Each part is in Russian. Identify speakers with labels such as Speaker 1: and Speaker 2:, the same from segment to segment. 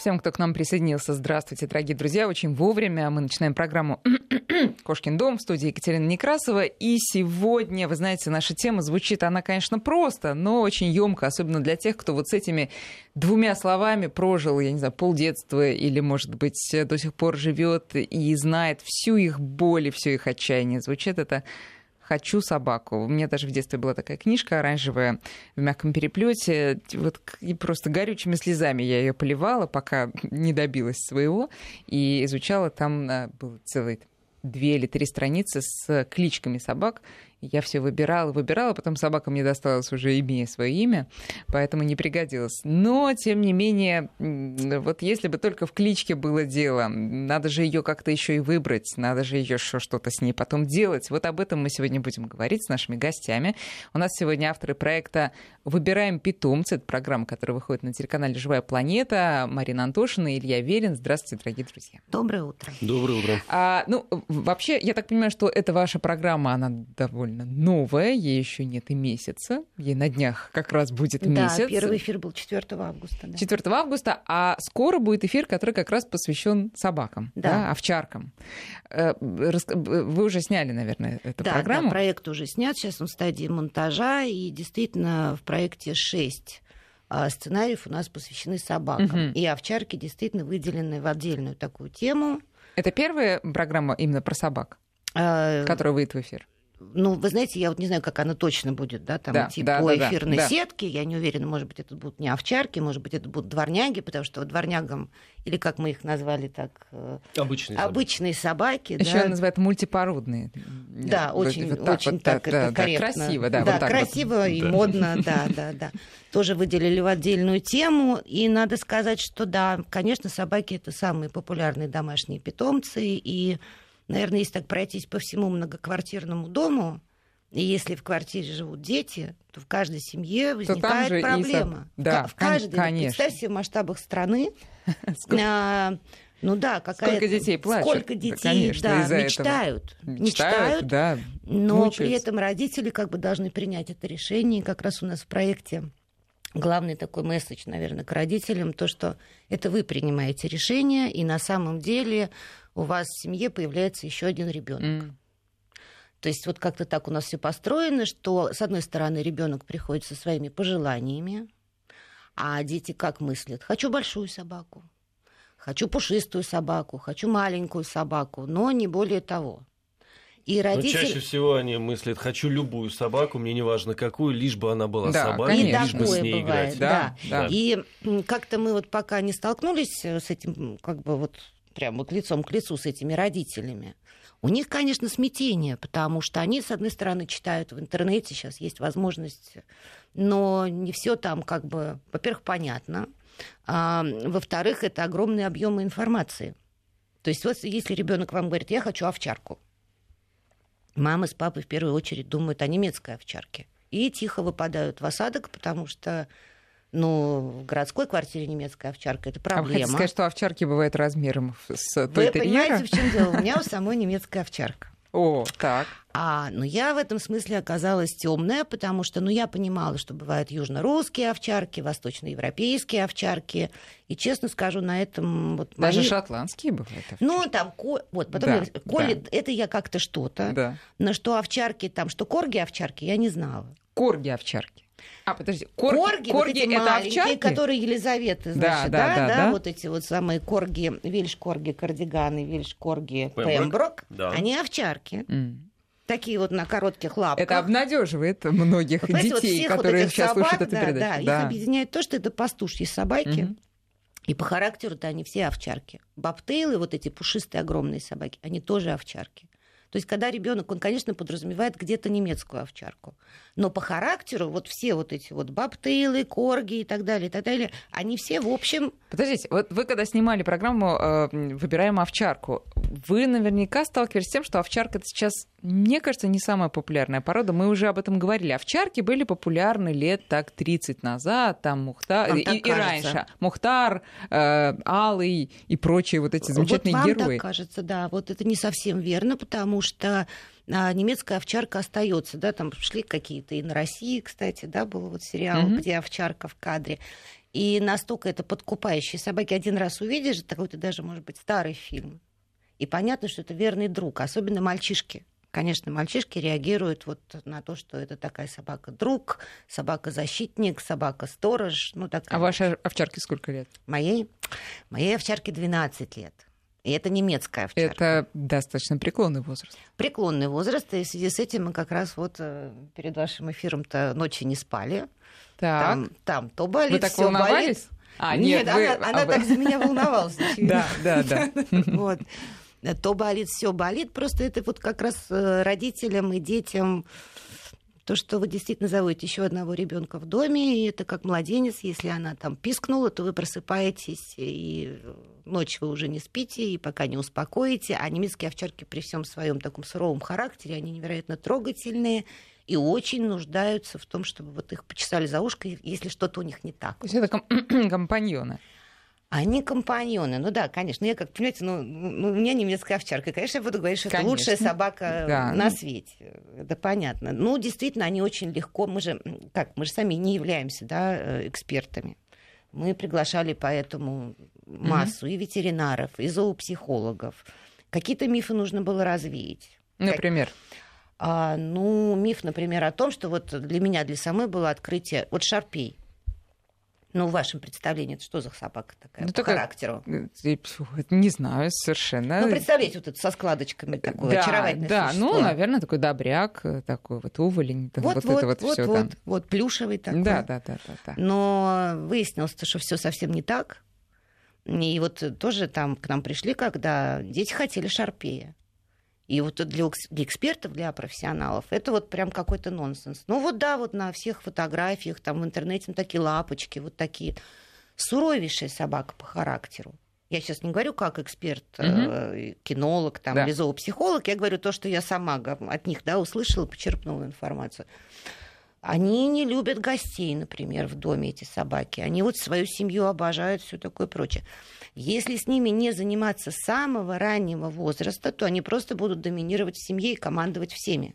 Speaker 1: Всем, кто к нам присоединился, здравствуйте, дорогие друзья. Очень вовремя мы начинаем программу «Кошкин дом» в студии Екатерина Некрасова. И сегодня, вы знаете, наша тема звучит, она, конечно, просто, но очень емко, особенно для тех, кто вот с этими двумя словами прожил, я не знаю, полдетства или, может быть, до сих пор живет и знает всю их боль и все их отчаяние. Звучит это «Хочу собаку». У меня даже в детстве была такая книжка оранжевая в мягком переплете. Вот и просто горючими слезами я ее поливала, пока не добилась своего. И изучала там, а, был целый две или три страницы с кличками собак. Я все выбирала, выбирала, потом собака мне досталась уже имея свое имя, поэтому не пригодилась. Но, тем не менее, вот если бы только в кличке было дело, надо же ее как-то еще и выбрать, надо же еще что-то с ней потом делать. Вот об этом мы сегодня будем говорить с нашими гостями. У нас сегодня авторы проекта «Выбираем питомца». Это программа, которая выходит на телеканале «Живая планета». Марина Антошина и Илья Верин. Здравствуйте, дорогие друзья.
Speaker 2: Доброе утро.
Speaker 3: Доброе утро.
Speaker 1: А, ну, вообще, я так понимаю, что это ваша программа, она довольно довольно новая, ей еще нет и месяца. Ей на днях как раз будет
Speaker 2: да,
Speaker 1: месяц.
Speaker 2: первый эфир был 4 августа. Да.
Speaker 1: 4 августа, а скоро будет эфир, который как раз посвящен собакам, да. Да, овчаркам. Э, вы уже сняли, наверное, эту
Speaker 2: да,
Speaker 1: программу?
Speaker 2: Да, проект уже снят, сейчас он в стадии монтажа, и действительно в проекте 6 а, сценариев у нас посвящены собакам. Угу. И овчарки действительно выделены в отдельную такую тему.
Speaker 1: Это первая программа именно про собак, а... которая выйдет в эфир?
Speaker 2: Ну, вы знаете, я вот не знаю, как она точно будет, да, там
Speaker 1: да,
Speaker 2: идти
Speaker 1: да,
Speaker 2: по
Speaker 1: да,
Speaker 2: эфирной
Speaker 1: да,
Speaker 2: сетке. Я не уверена, может быть, это будут не овчарки, может быть, это будут дворняги, потому что дворнягам, или как мы их назвали так,
Speaker 3: э, обычные,
Speaker 2: обычные собаки.
Speaker 1: Еще
Speaker 2: да.
Speaker 1: называют мультипородные.
Speaker 2: Да, вот, очень, вот так, очень вот так, так это да, корректно.
Speaker 1: красиво, да.
Speaker 2: Да,
Speaker 1: вот
Speaker 2: красиво
Speaker 1: вот.
Speaker 2: и да. модно, да, да, да. Тоже выделили в отдельную тему. И надо сказать, что да, конечно, собаки это самые популярные домашние питомцы. И, наверное, если так пройтись по всему многоквартирному дому, и если в квартире живут дети, то в каждой семье возникает проблема.
Speaker 1: И... Да,
Speaker 2: в каждой.
Speaker 1: Конечно.
Speaker 2: Представь себе в масштабах страны. А, ну да, какая
Speaker 1: Сколько детей плачут.
Speaker 2: Сколько детей, да, да мечтают.
Speaker 1: Этого. Мечтают, да.
Speaker 2: Но
Speaker 1: мучаются.
Speaker 2: при этом родители как бы должны принять это решение. И как раз у нас в проекте главный такой месседж, наверное, к родителям, то, что это вы принимаете решение, и на самом деле у вас в семье появляется еще один ребенок. Mm. То есть вот как-то так у нас все построено, что с одной стороны ребенок приходит со своими пожеланиями, а дети как мыслят? Хочу большую собаку, хочу пушистую собаку, хочу маленькую собаку, но не более того.
Speaker 3: И родители... Но чаще всего они мыслят, хочу любую собаку, мне не важно какую, лишь бы она была
Speaker 1: да,
Speaker 3: собакой,
Speaker 1: конечно.
Speaker 3: лишь бы с ней
Speaker 2: бывает,
Speaker 3: играть.
Speaker 2: Да,
Speaker 1: да.
Speaker 2: да. И как-то мы вот пока не столкнулись с этим, как бы вот прям вот лицом к лицу с этими родителями. У них, конечно, смятение, потому что они, с одной стороны, читают в интернете, сейчас есть возможность, но не все там как бы, во-первых, понятно, а, во-вторых, это огромные объемы информации. То есть вот если ребенок вам говорит, я хочу овчарку, мама с папой в первую очередь думают о немецкой овчарке и тихо выпадают в осадок, потому что ну, в городской квартире немецкая овчарка это проблема. А вы
Speaker 1: хотите сказать, что овчарки бывают размером с той
Speaker 2: Вы понимаете, в чем дело? У меня у самой немецкая овчарка.
Speaker 1: О, так.
Speaker 2: А, ну я в этом смысле оказалась темная, потому что, ну, я понимала, что бывают южно-русские овчарки, восточноевропейские овчарки, и честно скажу, на этом вот
Speaker 1: даже
Speaker 2: мои...
Speaker 1: шотландские бывают. Овчарки.
Speaker 2: Ну там, ко... вот потом
Speaker 1: да,
Speaker 2: я... коли
Speaker 1: да.
Speaker 2: это я как-то что-то,
Speaker 1: да.
Speaker 2: но что овчарки там, что корги овчарки, я не знала.
Speaker 1: Корги овчарки. А, подожди, корги,
Speaker 2: корги,
Speaker 1: корги
Speaker 2: вот
Speaker 1: это овчарки?
Speaker 2: которые Елизаветы, значит,
Speaker 1: да, да,
Speaker 2: да,
Speaker 1: да,
Speaker 2: да,
Speaker 1: да,
Speaker 2: вот эти вот самые корги, вильш-корги кардиганы, вильш-корги
Speaker 3: Пемброк,
Speaker 2: пемброк,
Speaker 3: да.
Speaker 2: они овчарки.
Speaker 1: Mm.
Speaker 2: Такие вот на коротких лапках.
Speaker 1: Это обнадеживает многих
Speaker 2: Вы
Speaker 1: детей,
Speaker 2: вот
Speaker 1: которые
Speaker 2: вот
Speaker 1: сейчас
Speaker 2: собак,
Speaker 1: слушают эту
Speaker 2: да,
Speaker 1: передачу.
Speaker 2: Да, их объединяет то, что это пастушьи собаки.
Speaker 1: Мгм.
Speaker 2: И по характеру-то они все овчарки. Бобтейлы, вот эти пушистые огромные собаки, они тоже овчарки. То есть, когда ребенок, он, конечно, подразумевает где-то немецкую овчарку. Но по характеру вот все вот эти вот бобтейлы, корги и так далее, и так далее, они все, в общем...
Speaker 1: Подождите, вот вы когда снимали программу э, «Выбираем овчарку», вы наверняка сталкивались с тем, что овчарка это сейчас, мне кажется, не самая популярная порода. Мы уже об этом говорили. Овчарки были популярны лет так 30 назад, там Мухтар, и, и раньше. Мухтар, э, Алый и прочие вот эти замечательные
Speaker 2: вот вам
Speaker 1: герои.
Speaker 2: так кажется, да. Вот это не совсем верно, потому что немецкая овчарка остается, да, там шли какие-то и на России, кстати, да, был вот сериал,
Speaker 1: Мгм.
Speaker 2: где овчарка в кадре. И настолько это подкупающие собаки. Один раз увидишь, такой-то даже, может быть, старый фильм. И понятно, что это верный друг, особенно мальчишки. Конечно, мальчишки реагируют вот на то, что это такая собака-друг, собака-защитник, собака-сторож. Ну, такая.
Speaker 1: А вашей овчарке сколько лет?
Speaker 2: Моей? Моей овчарке 12 лет. И это немецкая овчарка.
Speaker 1: Это достаточно преклонный возраст.
Speaker 2: Преклонный возраст. И в связи с этим мы как раз вот э, перед вашим эфиром-то ночи не спали.
Speaker 1: Так.
Speaker 2: Там, там то болит,
Speaker 1: Вы так волновались?
Speaker 2: болит. А, нет, нет вы... она, она а так за меня волновалась.
Speaker 1: Да, да, да.
Speaker 2: Вот. То болит, все болит. Просто это вот как раз э, родителям и детям то, что вы действительно заводите еще одного ребенка в доме, и это как младенец, если она там пискнула, то вы просыпаетесь, и ночь вы уже не спите, и пока не успокоите. А немецкие овчарки при всем своем таком суровом характере, они невероятно трогательные, и очень нуждаются в том, чтобы вот их почесали за ушко, если что-то у них не так.
Speaker 1: То есть это ком- компаньоны.
Speaker 2: Они компаньоны. Ну да, конечно. Я как, понимаете, ну, ну у меня немецкая овчарка. Конечно, я буду говорить, что конечно. это лучшая собака да. на свете. Это понятно. Ну, действительно, они очень легко. Мы же, как, мы же сами не являемся да, э, экспертами. Мы приглашали поэтому массу mm-hmm. и ветеринаров, и зоопсихологов. Какие-то мифы нужно было развеять.
Speaker 1: Например?
Speaker 2: А, ну, миф, например, о том, что вот для меня, для самой было открытие... Вот шарпей. Ну, в вашем представлении, это что за собака такая ну, по такая, характеру? Э,
Speaker 1: не знаю, совершенно.
Speaker 2: Ну, представляете, вот это со складочками такое
Speaker 1: да,
Speaker 2: очаровательное
Speaker 1: Да,
Speaker 2: существо.
Speaker 1: ну, наверное, такой добряк, э, такой вот уволень, вот, вот, вот это вот, вот все
Speaker 2: вот,
Speaker 1: там.
Speaker 2: Вот, плюшевый такой.
Speaker 1: Да, да, да, да, да.
Speaker 2: Но выяснилось, что все совсем не так. И вот тоже там к нам пришли, когда дети хотели шарпея. И вот для, для экспертов, для профессионалов, это вот прям какой-то нонсенс. Ну вот да, вот на всех фотографиях, там в интернете такие лапочки, вот такие. Суровейшая собака по характеру. Я сейчас не говорю как эксперт, угу. кинолог там, да. или зоопсихолог, я говорю то, что я сама от них да, услышала, почерпнула информацию. Они не любят гостей, например, в доме эти собаки. Они вот свою семью обожают, все такое прочее. Если с ними не заниматься с самого раннего возраста, то они просто будут доминировать в семье и командовать всеми.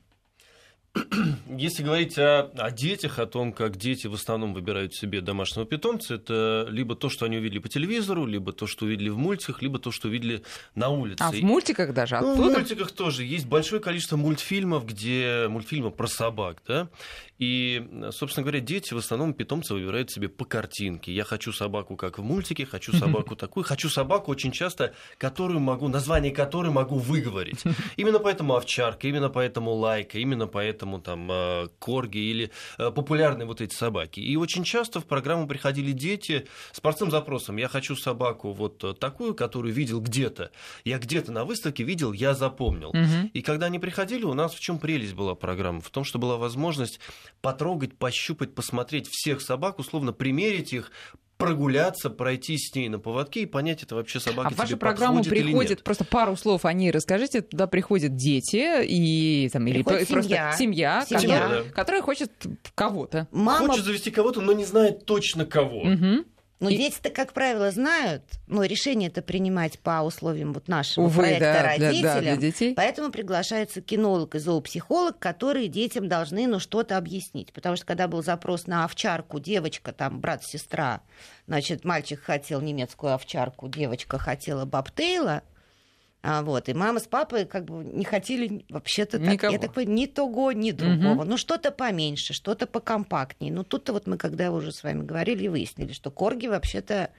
Speaker 3: Если говорить о, о детях, о том, как дети в основном выбирают себе домашнего питомца, это либо то, что они увидели по телевизору, либо то, что увидели в мультиках, либо то, что увидели на улице.
Speaker 1: А в мультиках даже
Speaker 3: оттуда? Ну, в мультиках тоже. Есть большое количество мультфильмов, где мультфильмы про собак, да, и, собственно говоря, дети в основном питомца выбирают себе по картинке. Я хочу собаку, как в мультике, хочу собаку такую, хочу собаку очень часто, которую могу, название которой могу выговорить. Именно поэтому овчарка, именно поэтому лайка, именно поэтому там э, корги или э, популярные вот эти собаки. И очень часто в программу приходили дети с простым запросом. Я хочу собаку вот такую, которую видел где-то. Я где-то на выставке видел, я запомнил. И когда они приходили, у нас в чем прелесть была программа? В том, что была возможность потрогать, пощупать, посмотреть всех собак, условно примерить их, прогуляться, пройти с ней на поводке и понять, это вообще собака а
Speaker 1: в вашу программу приходит,
Speaker 3: просто
Speaker 1: пару слов о ней расскажите, туда приходят дети и там, или
Speaker 2: семья.
Speaker 1: просто семья, семья. Которая, да. которая хочет кого-то.
Speaker 3: Мама... Хочет завести кого-то, но не знает точно кого.
Speaker 1: Угу.
Speaker 2: Но и... дети-то, как правило, знают, но решение это принимать по условиям вот нашего
Speaker 1: Увы,
Speaker 2: проекта
Speaker 1: да,
Speaker 2: родителям.
Speaker 1: Да, да, для детей.
Speaker 2: Поэтому приглашается кинолог и зоопсихолог, которые детям должны ну, что-то объяснить. Потому что когда был запрос на овчарку, девочка, там, брат-сестра, значит, мальчик хотел немецкую овчарку, девочка хотела бобтейла, а, вот, и мама с папой как бы не хотели вообще-то так, я так понимаю, ни того, ни другого. Угу. Ну, что-то поменьше, что-то покомпактнее. Ну, тут-то вот мы, когда уже с вами говорили, выяснили, что корги вообще-то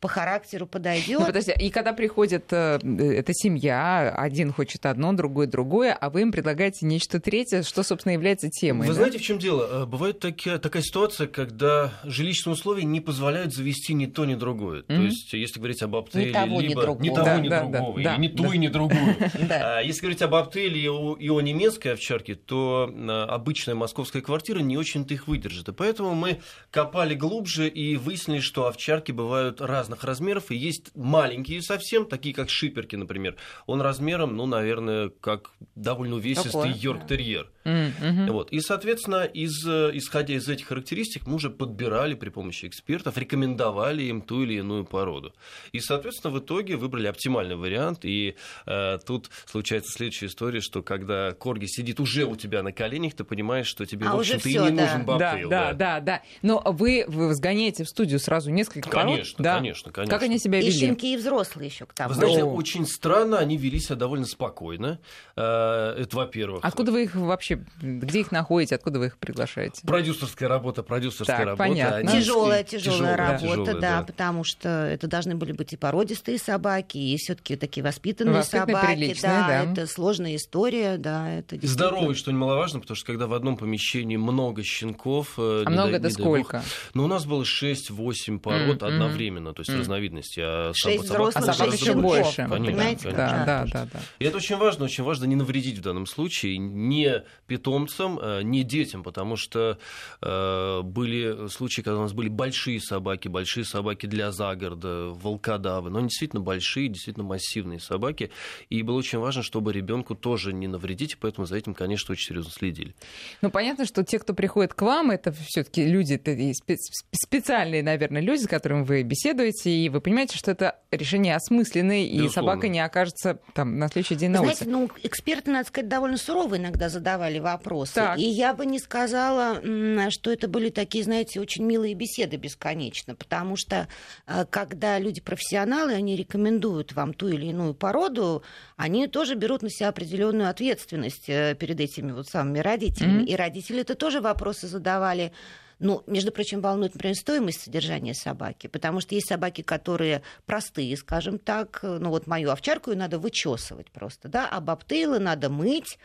Speaker 2: по характеру подойдет. Ну,
Speaker 1: подожди, и когда приходит э, эта семья, один хочет одно, другой другое, а вы им предлагаете нечто третье, что, собственно, является темой.
Speaker 3: Вы
Speaker 1: да?
Speaker 3: знаете, в чем дело? Э, бывает такая, такая ситуация, когда жилищные условия не позволяют завести ни то, ни другое. Mm-hmm. То есть, если говорить об аптеле,
Speaker 2: ни того,
Speaker 3: либо
Speaker 2: ни, другого.
Speaker 3: ни того, да, ни да, другого, да, или да, ни ту,
Speaker 1: да.
Speaker 3: и ни другую. А если говорить об аптеле и о немецкой овчарке, то э, обычная московская квартира не очень-то их выдержит. И поэтому мы копали глубже и выяснили, что овчарки бывают разные разных размеров, и есть маленькие совсем, такие как шиперки, например. Он размером, ну, наверное, как довольно увесистый йорк-терьер. Mm-hmm. Вот. И, соответственно, из, исходя из этих характеристик, мы уже подбирали при помощи экспертов, рекомендовали им ту или иную породу. И, соответственно, в итоге выбрали оптимальный вариант. И э, тут случается следующая история, что когда корги сидит уже у тебя на коленях, ты понимаешь, что тебе, а в общем-то, и не да. нужен бобтейл.
Speaker 1: Да, да, да, да. Но вы, вы сгоняете в студию сразу несколько
Speaker 3: конечно,
Speaker 1: пород? Да.
Speaker 3: Конечно, конечно.
Speaker 1: Как они себя вели? И
Speaker 2: щенки, и взрослые еще к тому.
Speaker 3: Вы знаете, О. очень странно, они вели себя довольно спокойно. Э, это во-первых.
Speaker 1: Откуда вы их вообще, где их находите, откуда вы их приглашаете?
Speaker 3: Продюсерская работа, продюсерская так, работа.
Speaker 2: Понятно. Тяжелая, тяжелая работа, тяжелая, да, да, потому что это должны были быть и породистые собаки, и все-таки такие воспитанные, воспитанные собаки. Да, да, это сложная история, да. Это.
Speaker 3: Здоровый, что немаловажно, потому что когда в одном помещении много щенков...
Speaker 1: Э, а много это сколько? Бог,
Speaker 3: ну, у нас было 6-8 пород mm-hmm. одновременно, то есть mm-hmm. разновидности.
Speaker 2: А 6 взрослых, а собак еще больше,
Speaker 3: конечно, понимаете? Конечно, да, да, да, да. И это очень важно, очень важно не навредить в данном случае не питомцам, э, не детям, потому что э, были случаи, когда у нас были большие собаки, большие собаки для загорода, волкодавы, но они действительно большие, действительно массивные собаки, и было очень важно, чтобы ребенку тоже не навредить, поэтому за этим, конечно, очень серьезно следили.
Speaker 1: Ну, понятно, что те, кто приходит к вам, это все-таки люди, это специальные, наверное, люди, с которыми вы беседуете, и вы понимаете, что это решение осмысленное, и собака не окажется там на следующий день на улице.
Speaker 2: Знаете, ну, эксперты, надо сказать, довольно суровые иногда задавали вопросы. Так. И я бы не сказала, что это были такие, знаете, очень милые беседы бесконечно, потому что э, когда люди профессионалы, они рекомендуют вам ту или иную породу, они тоже берут на себя определенную ответственность э, перед этими вот самыми родителями. Mm-hmm. И родители это тоже вопросы задавали. Ну, между прочим, волнует, например, стоимость содержания собаки, потому что есть собаки, которые простые, скажем так. Ну, вот мою овчарку ее надо вычесывать просто, да, а бобтейлы надо мыть,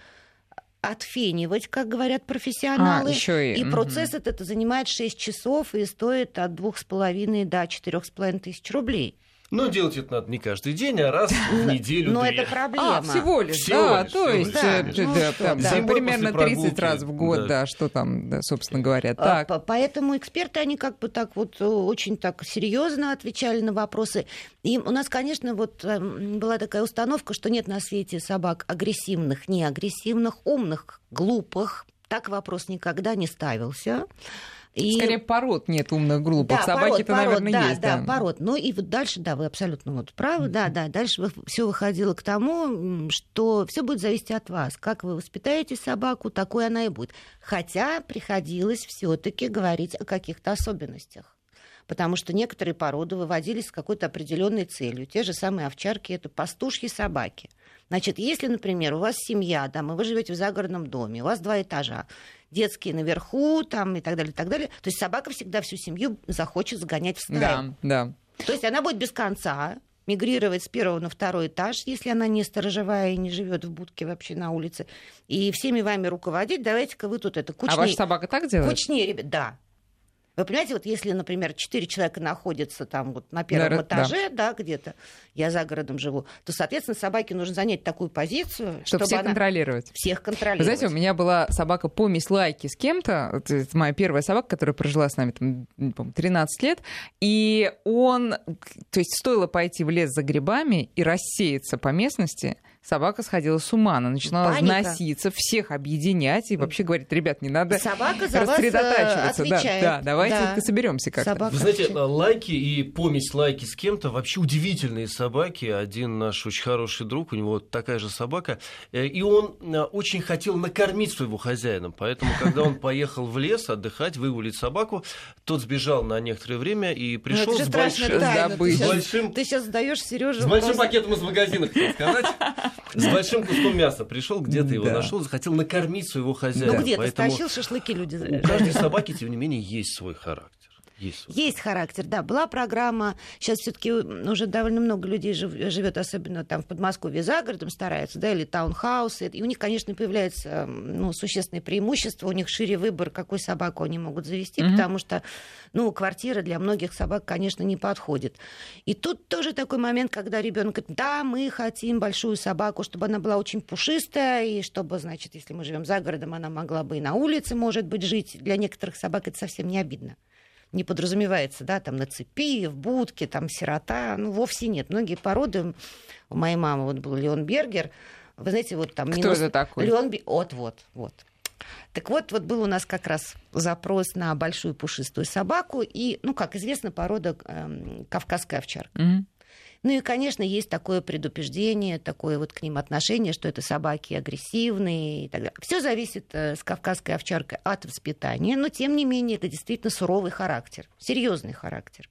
Speaker 2: отфенивать, как говорят профессионалы. А, еще и, и процесс угу. этот занимает 6 часов и стоит от 2,5 до 4,5 тысяч рублей.
Speaker 3: Но делать это надо не каждый день, а раз в неделю.
Speaker 2: Но это проблема.
Speaker 1: А, всего лишь, всего да, лишь, то есть ну, примерно 30 раз в год, да, что там, собственно говоря. А,
Speaker 2: так. Поэтому эксперты, они как бы так вот э, очень так серьезно отвечали на вопросы. И у нас, конечно, вот эм, была такая установка, что нет на свете собак агрессивных, неагрессивных, умных, глупых. Так вопрос никогда не ставился.
Speaker 1: И... Скорее, пород нет умных глупых. Да, Собаки-то, пород, наверное,
Speaker 2: да,
Speaker 1: есть.
Speaker 2: Да, да, пород. Ну и вот дальше, да, вы абсолютно вот правы, да, да. Дальше все выходило к тому, что все будет зависеть от вас. Как вы воспитаете собаку, такой она и будет. Хотя приходилось все-таки говорить о каких-то особенностях потому что некоторые породы выводились с какой-то определенной целью. Те же самые овчарки это пастушьи собаки. Значит, если, например, у вас семья, да, и вы живете в загородном доме, у вас два этажа, детские наверху, там и так далее, и так далее. То есть собака всегда всю семью захочет загонять в стаю.
Speaker 1: Да, да.
Speaker 2: То есть она будет без конца мигрировать с первого на второй этаж, если она не сторожевая и не живет в будке вообще на улице, и всеми вами руководить, давайте-ка вы тут это кучнее. А
Speaker 1: ваша собака так делает?
Speaker 2: Кучнее, ребят, да. Вы понимаете, вот если, например, четыре человека находятся там вот на первом Наверное, этаже, да, да где-то, я за городом живу, то, соответственно, собаке нужно занять такую позицию,
Speaker 1: чтобы, чтобы всех она... контролировать.
Speaker 2: Всех контролировать.
Speaker 1: Вы знаете, у меня была собака помесь лайки с кем-то, это моя первая собака, которая прожила с нами там, 13 лет, и он, то есть стоило пойти в лес за грибами и рассеяться по местности, собака сходила с ума, она начинала Паника. носиться, всех объединять и вообще говорит, ребят, не надо собака за рассредотачиваться. Вас да, да, давайте да. соберемся как-то.
Speaker 3: Собака Вы знаете, отвечает. лайки и помесь лайки с кем-то вообще удивительные собаки. Один наш очень хороший друг, у него такая же собака, э, и он э, очень хотел накормить своего хозяина, поэтому, когда он поехал в лес отдыхать, выгулить собаку, тот сбежал на некоторое время и пришел с, большим,
Speaker 2: с большим... Ты сейчас сдаешь Сережу.
Speaker 3: С большим пакетом из магазина, хотел сказать с большим куском мяса пришел, где-то его нашел, захотел накормить своего хозяина.
Speaker 2: Ну где-то стащил шашлыки люди.
Speaker 3: У каждой собаки, тем не менее, есть свой характер.
Speaker 2: Есть. есть характер, да. Была программа, сейчас все-таки уже довольно много людей живет, особенно там в Подмосковье за городом стараются, да, или таунхаусы. И у них, конечно, появляется ну, существенное преимущество, у них шире выбор, какую собаку они могут завести, mm-hmm. потому что ну, квартира для многих собак, конечно, не подходит. И тут тоже такой момент, когда ребенок говорит, да, мы хотим большую собаку, чтобы она была очень пушистая, и чтобы, значит, если мы живем за городом, она могла бы и на улице, может быть, жить. Для некоторых собак это совсем не обидно. Не подразумевается, да, там на цепи, в будке, там сирота, ну, вовсе нет. Многие породы, у моей мамы вот был Леон Бергер, вы знаете, вот там...
Speaker 1: Кто минус... это такой?
Speaker 2: Леон... Вот, вот, вот. Так вот, вот был у нас как раз запрос на большую пушистую собаку, и, ну, как известно, порода э, кавказская овчарка. Mm-hmm. Ну и, конечно, есть такое предупреждение, такое вот к ним отношение, что это собаки агрессивные и так далее. Все зависит э, с кавказской овчаркой от воспитания, но тем не менее это действительно суровый характер, серьезный характер.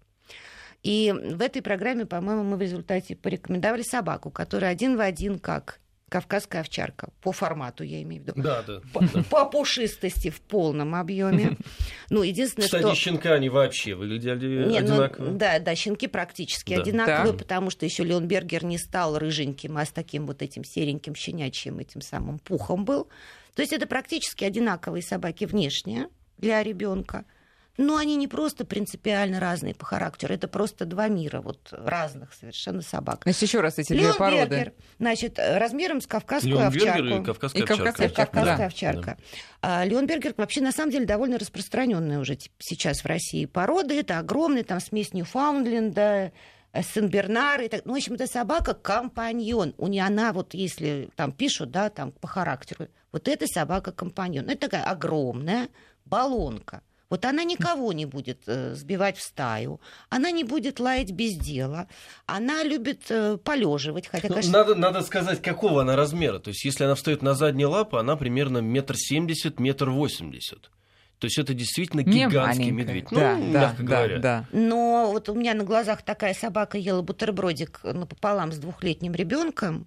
Speaker 2: И в этой программе, по-моему, мы в результате порекомендовали собаку, которая один в один, как кавказская овчарка по формату, я имею в виду.
Speaker 3: Да, да.
Speaker 2: По,
Speaker 3: да.
Speaker 2: по пушистости в полном объеме. Ну, единственное,
Speaker 3: Кстати,
Speaker 2: что...
Speaker 3: щенка они вообще выглядели
Speaker 2: Нет,
Speaker 3: одинаково.
Speaker 2: Ну, да, да, щенки практически
Speaker 3: Да.
Speaker 2: одинаковые,
Speaker 1: Да.
Speaker 2: потому что еще Леон Бергер не стал рыженьким, а с таким вот этим сереньким щенячьим этим самым пухом был. То есть это практически одинаковые собаки внешне для ребенка. Но они не просто принципиально разные по характеру, это просто два мира вот разных совершенно собак.
Speaker 1: Значит, еще раз эти две
Speaker 2: Леон
Speaker 1: породы.
Speaker 2: Бергер, значит, э, размером с кавказскую
Speaker 3: Леон
Speaker 2: овчарку.
Speaker 3: Бергер и кавказская
Speaker 1: И
Speaker 3: овчарка.
Speaker 2: Кавказская
Speaker 1: да.
Speaker 2: овчарка. А Леонбергер вообще на самом деле довольно распространенная уже сейчас в России порода. Это огромный там смесь Ньюфаундленда, э, Сен-Бернар. И так. Ну, в общем, это собака компаньон. У нее она, вот если там пишут, да, там по характеру, вот эта собака компаньон. Это такая огромная баллонка. Вот она никого не будет э, сбивать в стаю, она не будет лаять без дела, она любит э, полеживать, хотя,
Speaker 3: Ну,
Speaker 2: конечно,
Speaker 3: надо, надо сказать, какого она размера. То есть, если она встает на задние лапы, она примерно метр семьдесят, метр восемьдесят. То есть, это действительно
Speaker 1: Не
Speaker 3: гигантский
Speaker 1: маленькая.
Speaker 3: медведь.
Speaker 1: Да,
Speaker 3: ну,
Speaker 1: да,
Speaker 3: мягко
Speaker 1: да,
Speaker 3: говоря.
Speaker 1: да.
Speaker 2: Но вот у меня на глазах такая собака ела бутербродик напополам с двухлетним ребенком.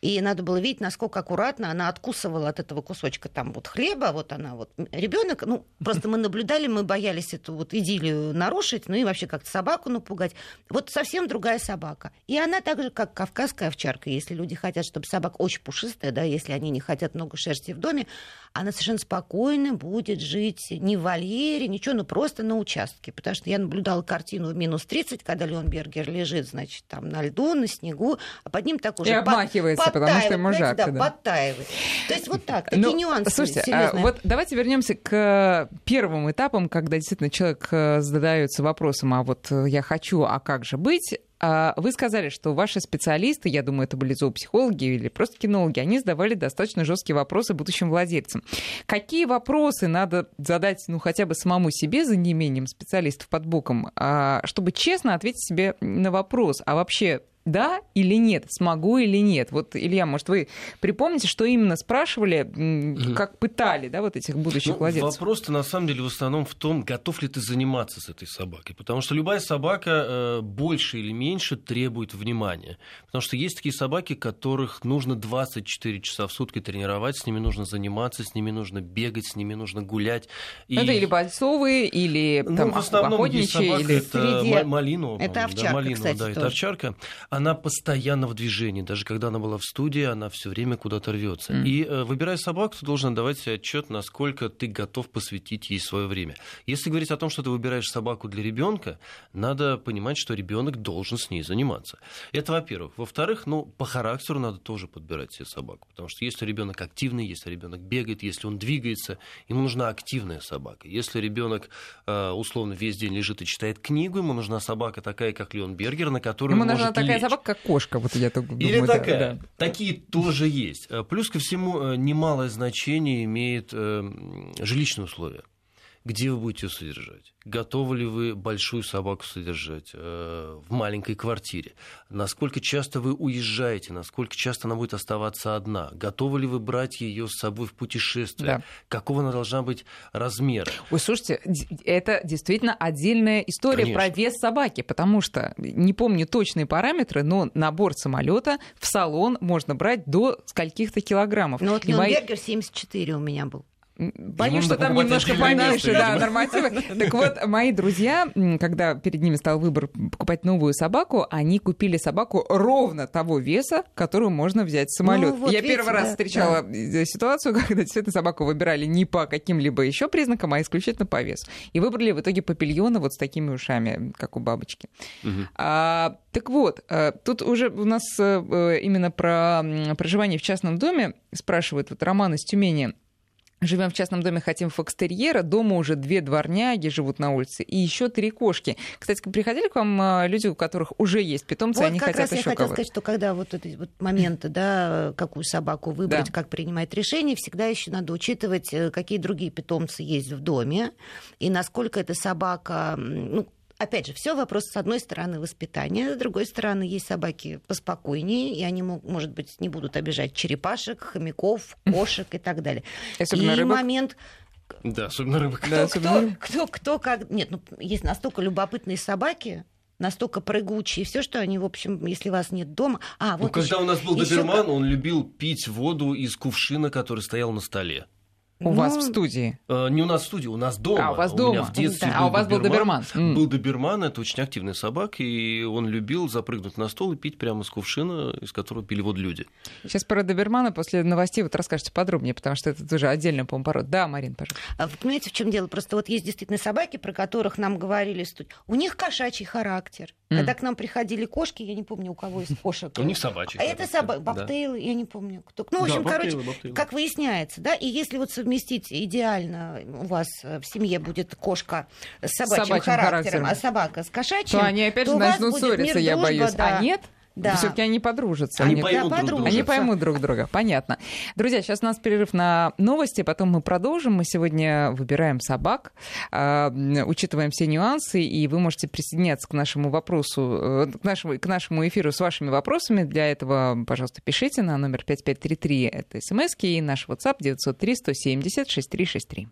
Speaker 2: И надо было видеть, насколько аккуратно она откусывала от этого кусочка там вот хлеба. Вот она вот ребенок. Ну, просто мы наблюдали, мы боялись эту вот идиллию нарушить, ну и вообще как-то собаку напугать. Вот совсем другая собака. И она так же, как кавказская овчарка. Если люди хотят, чтобы собака очень пушистая, да, если они не хотят много шерсти в доме, она совершенно спокойно будет жить не в вольере, ничего, но просто на участке. Потому что я наблюдала картину в минус 30, когда Леон Бергер лежит, значит, там на льду, на снегу, а под ним так уже
Speaker 1: И обмахивается, потому что ему жарко,
Speaker 2: да,
Speaker 1: да.
Speaker 2: подтаивает. То есть вот так, такие
Speaker 1: Ну,
Speaker 2: нюансы
Speaker 1: Слушайте, а вот давайте вернемся к первым этапам, когда действительно человек э, задается вопросом, а вот э, я хочу, а как же быть? А Вы сказали, что ваши специалисты, я думаю, это были зоопсихологи или просто кинологи, они задавали достаточно жесткие вопросы будущим владельцам. Какие вопросы надо задать, ну, хотя бы самому себе, за неимением специалистов под боком, а, чтобы честно ответить себе на вопрос, а вообще да или нет, смогу или нет. Вот, Илья, может, вы припомните, что именно спрашивали, как пытали, да, вот этих будущих
Speaker 3: Ну,
Speaker 1: владельцев?
Speaker 3: Вопрос-то на самом деле в основном в том, готов ли ты заниматься с этой собакой. Потому что любая собака э, больше или меньше требует внимания. Потому что есть такие собаки, которых нужно 24 часа в сутки тренировать, с ними нужно заниматься, с ними нужно бегать, с ними нужно гулять. И...
Speaker 1: Это или бойцовые, или
Speaker 3: Ну,
Speaker 1: там
Speaker 3: в основном есть
Speaker 1: охотничьи,
Speaker 3: собака,
Speaker 1: или...
Speaker 3: это
Speaker 2: Среди-
Speaker 3: Ма- Малинова.
Speaker 2: Это овчарка,
Speaker 3: Малинова,
Speaker 2: кстати,
Speaker 3: да, это
Speaker 2: тоже.
Speaker 3: овчарка. Она постоянно в движении. Даже когда она была в студии, она все время куда-то рвется.
Speaker 1: Мгм.
Speaker 3: И э, выбирая собаку, ты должен давать себе отчет, насколько ты готов посвятить ей свое время. Если говорить о том, что ты выбираешь собаку для ребенка, надо понимать, что ребенок должен с ней заниматься. Это во-первых. Во-вторых, ну, по характеру надо тоже подбирать себе собаку. Потому что если ребенок активный, если ребенок бегает, если он двигается, ему нужна активная собака. Если ребенок э, условно весь день лежит и читает книгу, ему нужна собака такая, как Леон Бергер, на которую
Speaker 1: Ему
Speaker 3: он может
Speaker 1: такая
Speaker 3: лечь.
Speaker 1: собака, как кошка, вот я так думаю.
Speaker 3: Или такая.
Speaker 1: да.
Speaker 3: Такие тоже есть. Э, Плюс ко всему, э, немалое значение имеет э, жилищные условия. Где вы будете ее содержать? Готовы ли вы большую собаку содержать э, в маленькой квартире? Насколько часто вы уезжаете? Насколько часто она будет оставаться одна? Готовы ли вы брать ее с собой в путешествие?
Speaker 1: Да.
Speaker 3: Какого она должна быть размера?
Speaker 1: Ой, слушайте, это действительно отдельная история
Speaker 3: Конечно.
Speaker 1: про вес собаки, потому что не помню точные параметры, но на борт самолета в салон можно брать до скольких-то килограммов.
Speaker 2: Ну вот Леон
Speaker 1: мои-
Speaker 2: Бергер 74 у меня был.
Speaker 3: Ему
Speaker 1: что там немножко поменьше, да, нормативы. Так вот, мои друзья, когда перед ними стал выбор покупать новую собаку, они купили собаку ровно того веса, которую можно взять в самолет.
Speaker 2: Ну, вот
Speaker 1: Я
Speaker 2: видите,
Speaker 1: первый раз
Speaker 2: да,
Speaker 1: встречала э, ситуацию, когда действительно собаку выбирали не по каким-либо еще признакам, а исключительно по весу. И выбрали в итоге папильона вот с такими ушами, как у бабочки.
Speaker 3: Мгм.
Speaker 1: А, так вот, э, тут уже у нас э, именно про проживание в частном доме спрашивает вот Роман из Тюмени. Живем в частном доме, хотим фокстерьера. Дома уже две дворняги живут на улице и еще три кошки. Кстати, приходили к вам а, люди, у которых уже есть питомцы,
Speaker 2: вот
Speaker 1: они
Speaker 2: как
Speaker 1: хотят
Speaker 2: раз я
Speaker 1: еще
Speaker 2: хотела
Speaker 1: кого-то?
Speaker 2: сказать, что когда вот эти вот моменты, да, какую собаку выбрать,
Speaker 1: Да.
Speaker 2: как принимать решение, всегда еще надо учитывать, э, какие другие питомцы есть в доме и насколько эта собака, ну, Опять же, все вопрос, с одной стороны, воспитания, с другой стороны, есть собаки поспокойнее, и они, может быть, не будут обижать черепашек, хомяков, кошек и так далее.
Speaker 1: Особенно
Speaker 2: и
Speaker 1: рыбок.
Speaker 2: момент,
Speaker 3: Да, особенно рыбок.
Speaker 1: Да,
Speaker 2: кто,
Speaker 1: особенно
Speaker 2: кто, кто, кто как... Нет, ну, есть настолько любопытные собаки, настолько прыгучие, все, что они, в общем, если вас нет дома... А,
Speaker 3: Ну,
Speaker 2: вот
Speaker 3: когда у нас был доберман,
Speaker 2: как-
Speaker 3: он любил пить воду из кувшина, который стоял на столе.
Speaker 1: У вас в
Speaker 2: Ну,
Speaker 1: студии.
Speaker 3: Э, Не у нас в студии, у нас дома.
Speaker 1: А, у вас
Speaker 3: меня
Speaker 1: дома.
Speaker 3: в детстве
Speaker 1: Да. А у вас был доберман. М.
Speaker 3: Был доберман, это очень активный собак, и он любил запрыгнуть на стол и пить прямо из кувшина, из которого пили воду люди.
Speaker 1: Сейчас про добермана после новостей вот расскажете подробнее, потому что это тоже отдельная, по-моему, порода. Да, Марин, пожалуйста.
Speaker 2: А вы понимаете, в чем дело? Просто вот есть действительно собаки, про которых нам говорили, что у них кошачий характер. Когда к нам приходили кошки, я не помню, у кого из кошек.
Speaker 3: У них собачий
Speaker 2: А это
Speaker 3: да.
Speaker 2: бобтейлы, я не помню кто. Ну, в общем, короче, как выясняется, да, и если вот совместить идеально, у вас э, в семье будет кошка с собачьим, характером, а собака с кошачьим,
Speaker 1: То они опять же
Speaker 2: у вас
Speaker 1: начнут
Speaker 2: будет
Speaker 1: ссориться, я боюсь. А нет?
Speaker 2: Да.
Speaker 1: Все-таки они подружатся.
Speaker 3: Они
Speaker 1: Они-
Speaker 3: поймут друг
Speaker 2: подружатся.
Speaker 3: друга.
Speaker 1: Они поймут друг друга, понятно. Друзья, сейчас у нас перерыв на новости, потом мы продолжим. Мы сегодня выбираем собак, м, учитываем все нюансы, и вы можете присоединяться к нашему вопросу, э, к нашему, к нашему эфиру с вашими вопросами. Для этого, пожалуйста, пишите на номер 5533, это смс и наш WhatsApp 903 170 6363.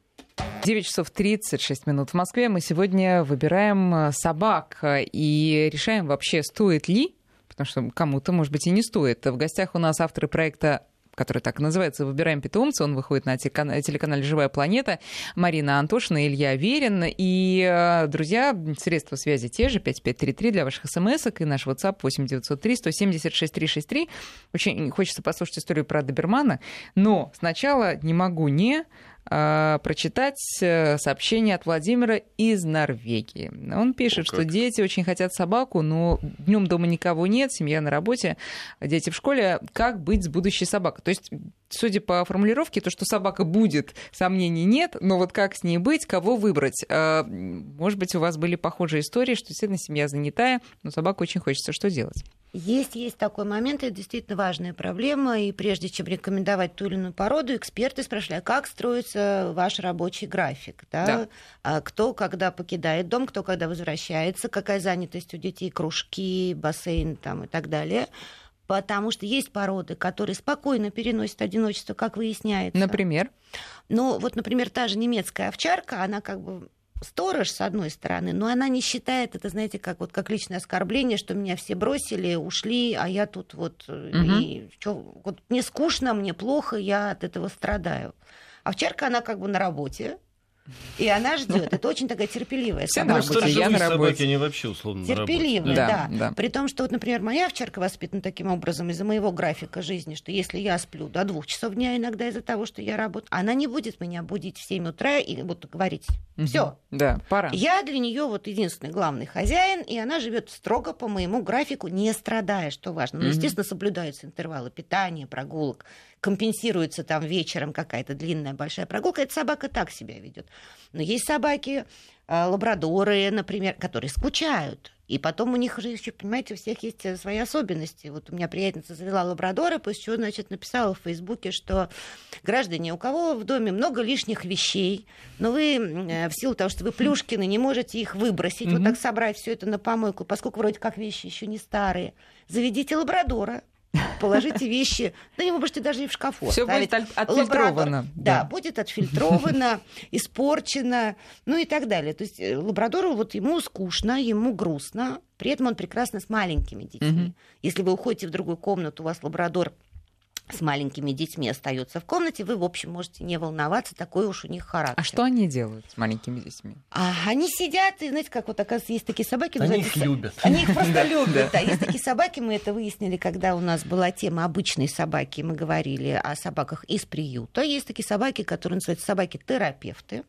Speaker 1: 9 часов 36 минут в Москве. Мы сегодня выбираем э, собак э, и решаем вообще, стоит ли, потому что кому-то, может быть, и не стоит. В гостях у нас авторы проекта который так называется «Выбираем питомца». Он выходит на телекан- телеканале «Живая планета». Марина Антошина, Илья Верин. И, э, друзья, средства связи те же, 5533 для ваших смс и наш WhatsApp 8903 176 363. Очень хочется послушать историю про добермана, но сначала не могу не э, прочитать э, сообщение от Владимира из Норвегии. Он пишет,
Speaker 3: О,
Speaker 1: что
Speaker 3: как.
Speaker 1: дети очень хотят собаку, но днем дома никого нет, семья на работе, дети в школе. Как быть с будущей собакой? То есть, судя по формулировке, то, что собака будет, сомнений нет, но вот как с ней быть, кого выбрать? Э, Может быть, у вас были похожие истории, что действительно семья занятая, но собаку очень хочется. Что делать?
Speaker 2: Есть, есть такой момент, это действительно важная проблема, и прежде чем рекомендовать ту или иную породу, эксперты спрашивали, а как строится ваш рабочий график, да?
Speaker 1: Да.
Speaker 2: А кто когда покидает дом, кто когда возвращается, какая занятость у детей, кружки, бассейн там и так далее. Потому что есть породы, которые спокойно переносят одиночество, как выясняется.
Speaker 1: Например?
Speaker 2: Ну, вот, например, та же немецкая овчарка, она как бы сторож, с одной стороны, но она не считает это, знаете, как, вот, как личное оскорбление, что меня все бросили, ушли, а я тут вот...
Speaker 1: Мгм.
Speaker 2: и чё, вот мне скучно, мне плохо, я от этого страдаю. Овчарка, она как бы на работе, и она ждет. Это очень такая терпеливая
Speaker 1: Все
Speaker 2: собака.
Speaker 1: работе, я на работе.
Speaker 3: они вообще условно.
Speaker 2: Терпеливая,
Speaker 1: Да,
Speaker 2: да,
Speaker 1: да.
Speaker 2: При том, что, вот, например, моя овчарка воспитана таким образом из-за моего графика жизни, что если я сплю до двух часов дня иногда из-за того, что я работаю, она не будет меня будить в 7 утра и вот говорить, все,
Speaker 1: Да, пора.
Speaker 2: я для нее вот единственный главный хозяин, и она живет строго по моему графику, не страдая, что важно. Ну, естественно, соблюдаются интервалы питания, прогулок, компенсируется там вечером какая-то длинная большая прогулка. Эта собака так себя ведет. Но есть собаки, э, лабрадоры, например, которые скучают. И потом у них уже еще, понимаете, у всех есть э, свои особенности. Вот у меня приятельница завела лабрадора, после чего, значит, написала в Фейсбуке, что граждане, у кого в доме много лишних вещей, но вы э, в силу того, что вы плюшкины, не можете их выбросить, вот
Speaker 1: Мгм.
Speaker 2: так собрать все это на помойку, поскольку вроде как вещи еще не старые, заведите лабрадора, положите вещи, да не вы можете даже и в шкафу
Speaker 1: Все будет от- отфильтровано.
Speaker 2: Да, будет отфильтровано, испорчено, ну и так далее. То есть э, лабрадору вот ему скучно, ему грустно, при этом он прекрасно с маленькими детьми. Если вы уходите в другую комнату, у вас лабрадор с маленькими детьми остается в комнате, вы, в общем, можете не волноваться, такой уж у них характер.
Speaker 1: А что они делают с маленькими детьми?
Speaker 2: А они сидят, и знаете, как вот, оказывается, есть такие собаки...
Speaker 3: Они их любят.
Speaker 2: Они их просто любят, да. Есть такие собаки, мы это выяснили, когда у нас была тема обычной собаки, мы говорили о собаках из приюта. Есть такие собаки, которые называются собаки-терапевты.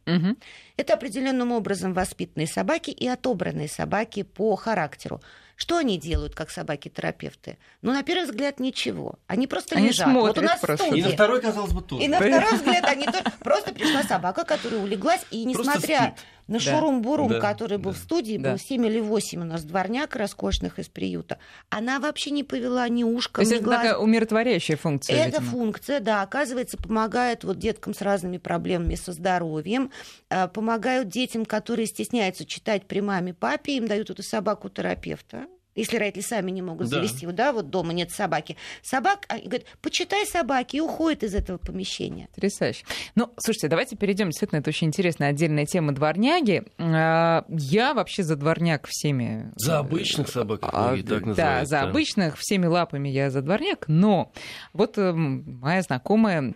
Speaker 2: Это определенным образом воспитанные собаки и отобранные собаки по характеру. Что они делают, как собаки-терапевты? Ну, на первый взгляд, ничего. Они просто
Speaker 1: они
Speaker 2: лежат.
Speaker 1: Смотрят
Speaker 2: вот у нас
Speaker 1: просто.
Speaker 3: И на второй, казалось бы, тоже.
Speaker 2: И на второй взгляд они тоже... Просто пришла собака, которая улеглась, и несмотря на да. шурум-бурум, да. который был да. в студии, да. был 7 или 8 у нас дворняк роскошных из приюта, она вообще не повела ни ушком,
Speaker 1: То есть
Speaker 2: ни
Speaker 1: это
Speaker 2: глаз.
Speaker 1: такая умиротворяющая функция,
Speaker 2: Это
Speaker 1: видимо.
Speaker 2: функция, да, оказывается, помогает вот деткам с разными проблемами со здоровьем, э, помогают детям, которые стесняются читать при маме, папе, им дают эту собаку-терапевта, если родители сами не могут
Speaker 3: Да.
Speaker 2: завести, да, вот дома нет собаки. Собак, а, и говорят, почитай собаки, и уходит из этого помещения.
Speaker 1: Потрясающе. Ну, слушайте, давайте перейдем. Действительно, это очень интересная отдельная тема дворняги. А, Я вообще за дворняк всеми...
Speaker 3: За обычных собак, как
Speaker 1: А,
Speaker 3: многие так
Speaker 1: Да,
Speaker 3: называют.
Speaker 1: за обычных всеми лапами я за дворняк, но вот эм, моя знакомая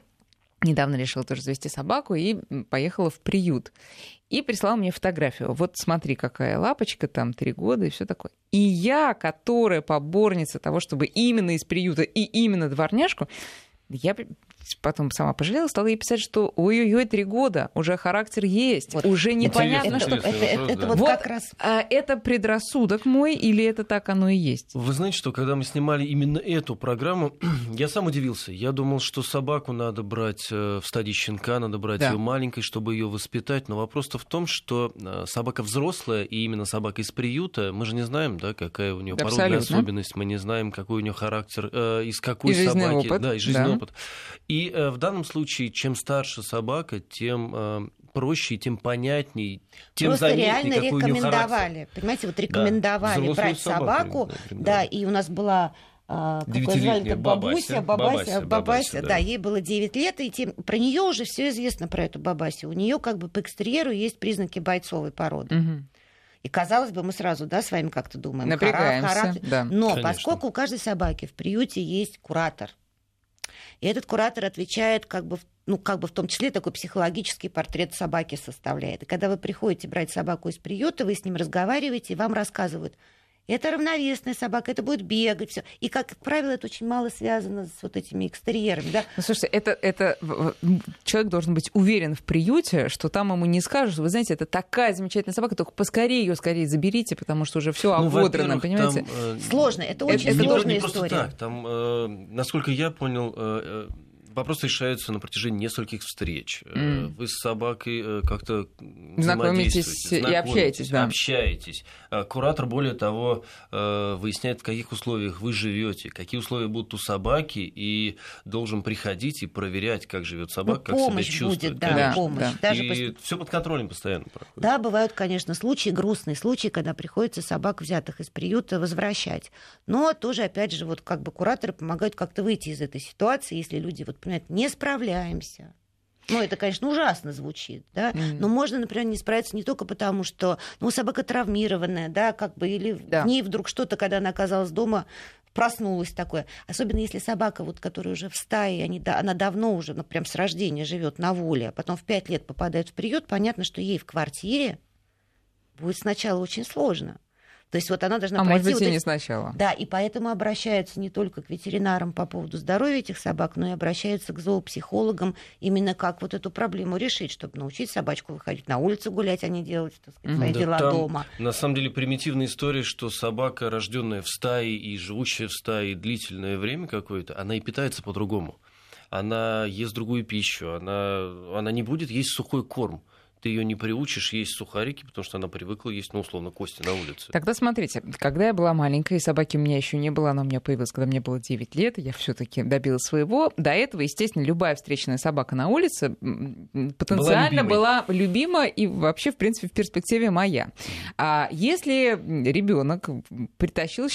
Speaker 1: недавно решила тоже завести собаку и поехала в приют. И прислала мне фотографию. Вот смотри, какая лапочка, там три года и все такое. И я, которая поборница того, чтобы именно из приюта и именно дворняжку, я потом сама пожалела, стала ей писать, что ой-ой-ой, три года, уже характер есть,
Speaker 2: Вот.
Speaker 1: уже непонятно, что...
Speaker 2: это,
Speaker 3: интересный
Speaker 2: это-
Speaker 3: вопрос,
Speaker 2: это
Speaker 3: да.
Speaker 2: вот,
Speaker 1: Вот.
Speaker 2: как раз
Speaker 1: А это предрассудок мой или это так оно и есть?
Speaker 3: Вы знаете, что когда мы снимали именно эту программу, я сам удивился. Я думал, что собаку надо брать э, в стадии щенка, надо брать
Speaker 1: Да.
Speaker 3: ее маленькой, чтобы ее воспитать. Но вопрос-то в том, что э, собака взрослая, и именно собака из приюта, мы же не знаем, да, какая у нее породная
Speaker 1: Абсолютно.
Speaker 3: особенность, мы не знаем, какой у нее характер, э, из какой
Speaker 1: И
Speaker 3: собаки.
Speaker 1: опыт,
Speaker 3: Да, и жизненный
Speaker 1: да.
Speaker 3: опыт. И э, в данном случае, чем старше собака, тем э, проще, тем понятней, тем
Speaker 2: Просто
Speaker 3: заметнее,
Speaker 2: реально
Speaker 3: какой у нее характер.
Speaker 2: рекомендовали. Понимаете, вот рекомендовали
Speaker 3: Взрослую
Speaker 2: брать
Speaker 3: собаку.
Speaker 2: Да, и у нас была а,
Speaker 3: Девятилетняя? Бабася.
Speaker 2: Бабуся, Бабася,
Speaker 3: Бабася,
Speaker 2: Бабася,
Speaker 3: Бабася,
Speaker 2: да.
Speaker 3: да.
Speaker 2: ей было 9 лет, и тем, про нее уже все известно про эту Бабасю. У нее как бы по экстерьеру есть признаки бойцовой породы.
Speaker 1: Мгм.
Speaker 2: И казалось бы, мы сразу, да, с вами как-то думаем. хара-
Speaker 1: Напрягаемся,
Speaker 2: характер.
Speaker 1: да.
Speaker 2: Но
Speaker 3: Конечно.
Speaker 2: поскольку у каждой собаки в приюте есть куратор, и этот куратор отвечает как бы, в- ну, как бы в том числе такой психологический портрет собаки составляет. И когда вы приходите брать собаку из приюта, вы с ним разговариваете, и вам рассказывают, это равновесная собака, это будет бегать, все. И, как правило, это очень мало связано с вот этими экстерьерами. Да?
Speaker 1: Ну, слушайте, это, это человек должен быть уверен в приюте, что там ему не скажут, вы знаете, это такая замечательная собака, только поскорее ее скорее заберите, потому что уже все
Speaker 3: Ну,
Speaker 1: ободрано, понимаете?
Speaker 3: там, э,
Speaker 2: Сложно, это очень
Speaker 1: это
Speaker 2: сложная
Speaker 3: не просто
Speaker 2: история.
Speaker 3: так. Там, э, насколько я понял, э, э, вопросы решаются на протяжении нескольких встреч. Э,
Speaker 1: М.
Speaker 3: Вы с собакой э, как-то
Speaker 1: Знакомитесь и общаетесь, да.
Speaker 3: общаетесь. А Куратор, более того, э, выясняет, в каких условиях вы живете, какие условия будут у собаки, и должен приходить и проверять, как живет
Speaker 2: Ну,
Speaker 3: собака, как себя чувствует.
Speaker 2: будет, да,
Speaker 3: конечно.
Speaker 2: помощь.
Speaker 1: Да.
Speaker 2: Даже
Speaker 3: и
Speaker 2: после-
Speaker 3: все под контролем постоянно проходит.
Speaker 2: Да, бывают, конечно, случаи, грустные случаи, когда приходится собак, взятых из приюта, возвращать. Но тоже, опять же, вот как бы кураторы помогают как-то выйти из этой ситуации, если люди, вот, понимаете, не справляемся. Ну, это, конечно, ужасно звучит, да,
Speaker 1: Мгм.
Speaker 2: но можно, например, не справиться не только потому, что, ну, собака травмированная, да, как бы, или
Speaker 1: Да.
Speaker 2: в ней вдруг что-то, когда она оказалась дома, проснулась такое. Особенно если собака, вот, которая уже в стае, они, да, она давно уже, ну, прям с рождения живет на воле, а потом в пять лет попадает в приют, понятно, что ей в квартире будет сначала очень сложно. То есть вот она должна
Speaker 1: А
Speaker 2: пройти
Speaker 1: может быть,
Speaker 2: вот
Speaker 1: и
Speaker 2: эти-
Speaker 1: не сначала.
Speaker 2: Да, и поэтому обращаются не только к ветеринарам по поводу здоровья этих собак, но и обращаются к зоопсихологам именно как вот эту проблему решить, чтобы научить собачку выходить на улицу гулять, а не делать, так сказать, свои
Speaker 3: Да
Speaker 2: дела
Speaker 3: там,
Speaker 2: дома.
Speaker 3: На самом деле примитивная история, что собака, рожденная в стае и живущая в стае длительное время какое-то, она и питается по-другому. Она ест другую пищу, она, она не будет есть сухой корм. Ты ее не приучишь есть сухарики, потому что она привыкла есть, ну, условно, кости на улице.
Speaker 1: Тогда смотрите, когда я была маленькая, и собаки у меня еще не было, она у меня появилась, когда мне было 9 лет, и я все-таки добилась своего. До этого, естественно, любая встречная собака на улице потенциально
Speaker 3: любимой.
Speaker 1: была, любима и вообще, в принципе, в перспективе моя. А если ребенок притащил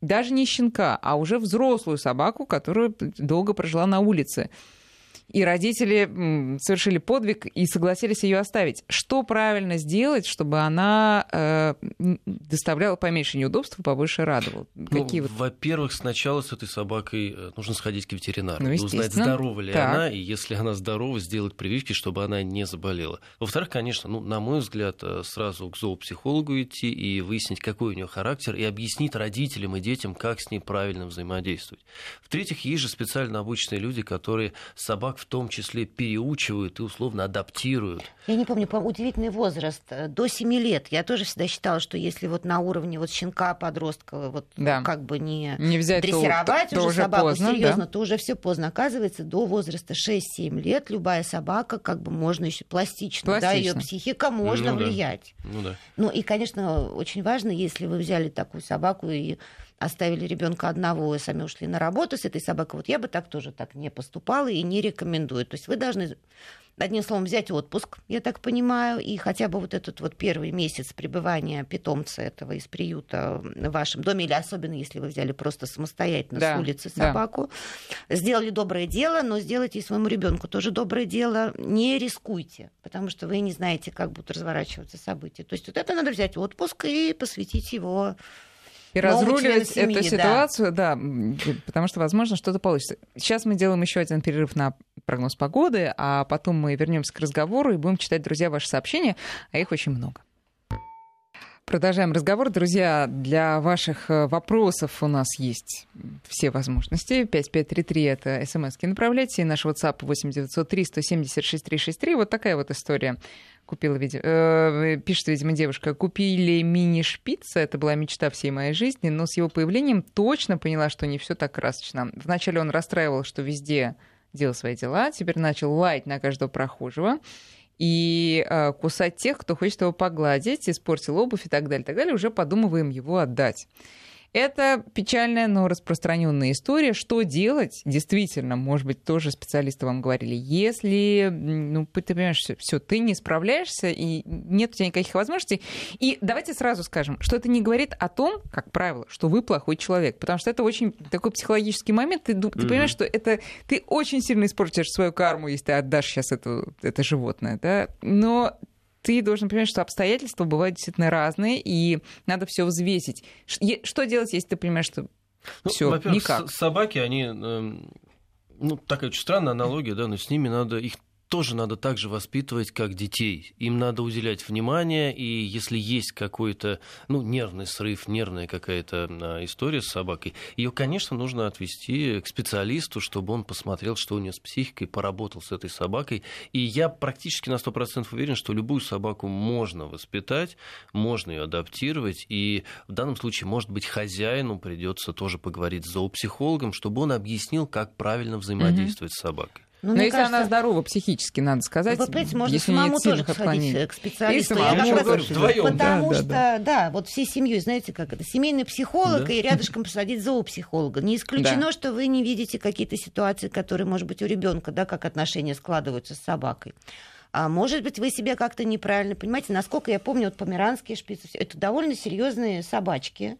Speaker 1: даже не щенка, а уже взрослую собаку, которая долго прожила на улице, и родители совершили подвиг и согласились ее оставить. Что правильно сделать, чтобы она э, доставляла поменьше неудобств и побольше радовала?
Speaker 3: Ну,
Speaker 1: вот...
Speaker 3: Во-первых, сначала с этой собакой э, нужно сходить к ветеринару,
Speaker 1: Ну,
Speaker 3: и узнать, здорова ли
Speaker 1: Так.
Speaker 3: она, и если она здорова, сделать прививки, чтобы она не заболела. Во-вторых, конечно, ну, на мой взгляд, э, сразу к зоопсихологу идти и выяснить, какой у нее характер, и объяснить родителям и детям, как с ней правильно взаимодействовать. В-третьих, есть же специально обученные люди, которые собак в том числе переучивают и условно адаптируют.
Speaker 2: Я не помню, по удивительный возраст, э, до 7 лет. Я тоже всегда считала, что если вот на уровне вот щенка, подростка, вот да. как бы не,
Speaker 1: не взять,
Speaker 2: дрессировать
Speaker 1: то, то,
Speaker 2: уже
Speaker 1: то
Speaker 2: собаку
Speaker 1: поздно,
Speaker 2: серьезно,
Speaker 1: да?
Speaker 2: то уже все поздно. Оказывается, до возраста 6-7 лет любая собака, как бы можно еще пластично,
Speaker 1: Пластично.
Speaker 2: да, ее психика можно
Speaker 3: Ну да.
Speaker 2: влиять.
Speaker 3: Ну да.
Speaker 2: Ну и, конечно, очень важно, если вы взяли такую собаку и оставили ребенка одного и сами ушли на работу с этой собакой, вот я бы так тоже так не поступала и не рекомендую. То есть вы должны одним словом, взять отпуск, я так понимаю, и хотя бы вот этот вот первый месяц пребывания питомца этого из приюта в вашем доме, или особенно если вы взяли просто самостоятельно
Speaker 1: Да,
Speaker 2: с улицы
Speaker 1: да.
Speaker 2: собаку, сделали доброе дело, но сделайте и своему ребенку тоже доброе дело, не рискуйте, потому что вы не знаете, как будут разворачиваться события. То есть вот это надо взять отпуск и посвятить его
Speaker 1: И разруливать
Speaker 2: семьи,
Speaker 1: эту
Speaker 2: да.
Speaker 1: ситуацию, да. м, потому что, возможно, что-то получится. Сейчас мы делаем еще один перерыв на прогноз погоды, а потом мы вернемся к разговору и будем читать, друзья, ваши сообщения, а их очень много. Продолжаем разговор. Друзья, для ваших э, вопросов у нас есть все возможности. 5533 — это смс-ки направляйте. И наш WhatsApp 8903 170 6363. Вот такая вот история. Купила, видимо, э, пишет, видимо, девушка, купили мини-шпица, это была мечта всей моей жизни, но с его появлением точно поняла, что не все так красочно. Вначале он расстраивал, что везде делал свои дела, теперь начал лаять на каждого прохожего и э, кусать тех, кто хочет его погладить, испортил обувь и так далее, так далее, уже подумываем его отдать. Это печальная, но распространенная история. Что делать? Действительно, может быть, тоже специалисты вам говорили. Если, ну, ты понимаешь, все, ты не справляешься, и нет у тебя никаких возможностей. И давайте сразу скажем, что это не говорит о том, как правило, что вы плохой человек. Потому что это очень такой психологический момент. Ты, ты понимаешь, что это ты очень сильно испортишь свою карму, если ты отдашь сейчас это, это животное. Да? Но ты должен понимать, что обстоятельства бывают действительно разные, и надо все взвесить. Что делать, если ты понимаешь, что
Speaker 3: Ну,
Speaker 1: все никак?
Speaker 3: собаки, они, эм, ну, такая очень странная аналогия, да, но с ними надо, их тоже надо так же воспитывать, как детей. Им надо уделять внимание, и если есть какой-то, ну, нервный срыв, нервная какая-то а, история с собакой, ее, конечно, нужно отвести к специалисту, чтобы он посмотрел, что у нее с психикой, поработал с этой собакой. И я практически на 100% уверен, что любую собаку можно воспитать, можно ее адаптировать, и в данном случае, может быть, хозяину придется тоже поговорить с зоопсихологом, чтобы он объяснил, как правильно взаимодействовать с собакой.
Speaker 2: Ну,
Speaker 1: Но если
Speaker 2: кажется,
Speaker 1: она здорова психически, надо сказать,
Speaker 2: Вы понимаете, можно
Speaker 1: если
Speaker 2: самому тоже сходить
Speaker 1: отклонений.
Speaker 2: к специалисту.
Speaker 1: И
Speaker 2: Я
Speaker 1: самому,
Speaker 2: как раз-
Speaker 3: вдвоем.
Speaker 2: Потому
Speaker 1: Да,
Speaker 2: что,
Speaker 1: да,
Speaker 2: да, вот всей семьей, знаете, как это, семейный психолог
Speaker 3: Да.
Speaker 2: и рядышком посадить зоопсихолога. Не исключено,
Speaker 1: Да.
Speaker 2: что вы не видите какие-то ситуации, которые, может быть, у ребенка, да, как отношения складываются с собакой. А может быть, вы себя как-то неправильно понимаете. Насколько я помню, вот померанские шпицы, это довольно серьезные собачки.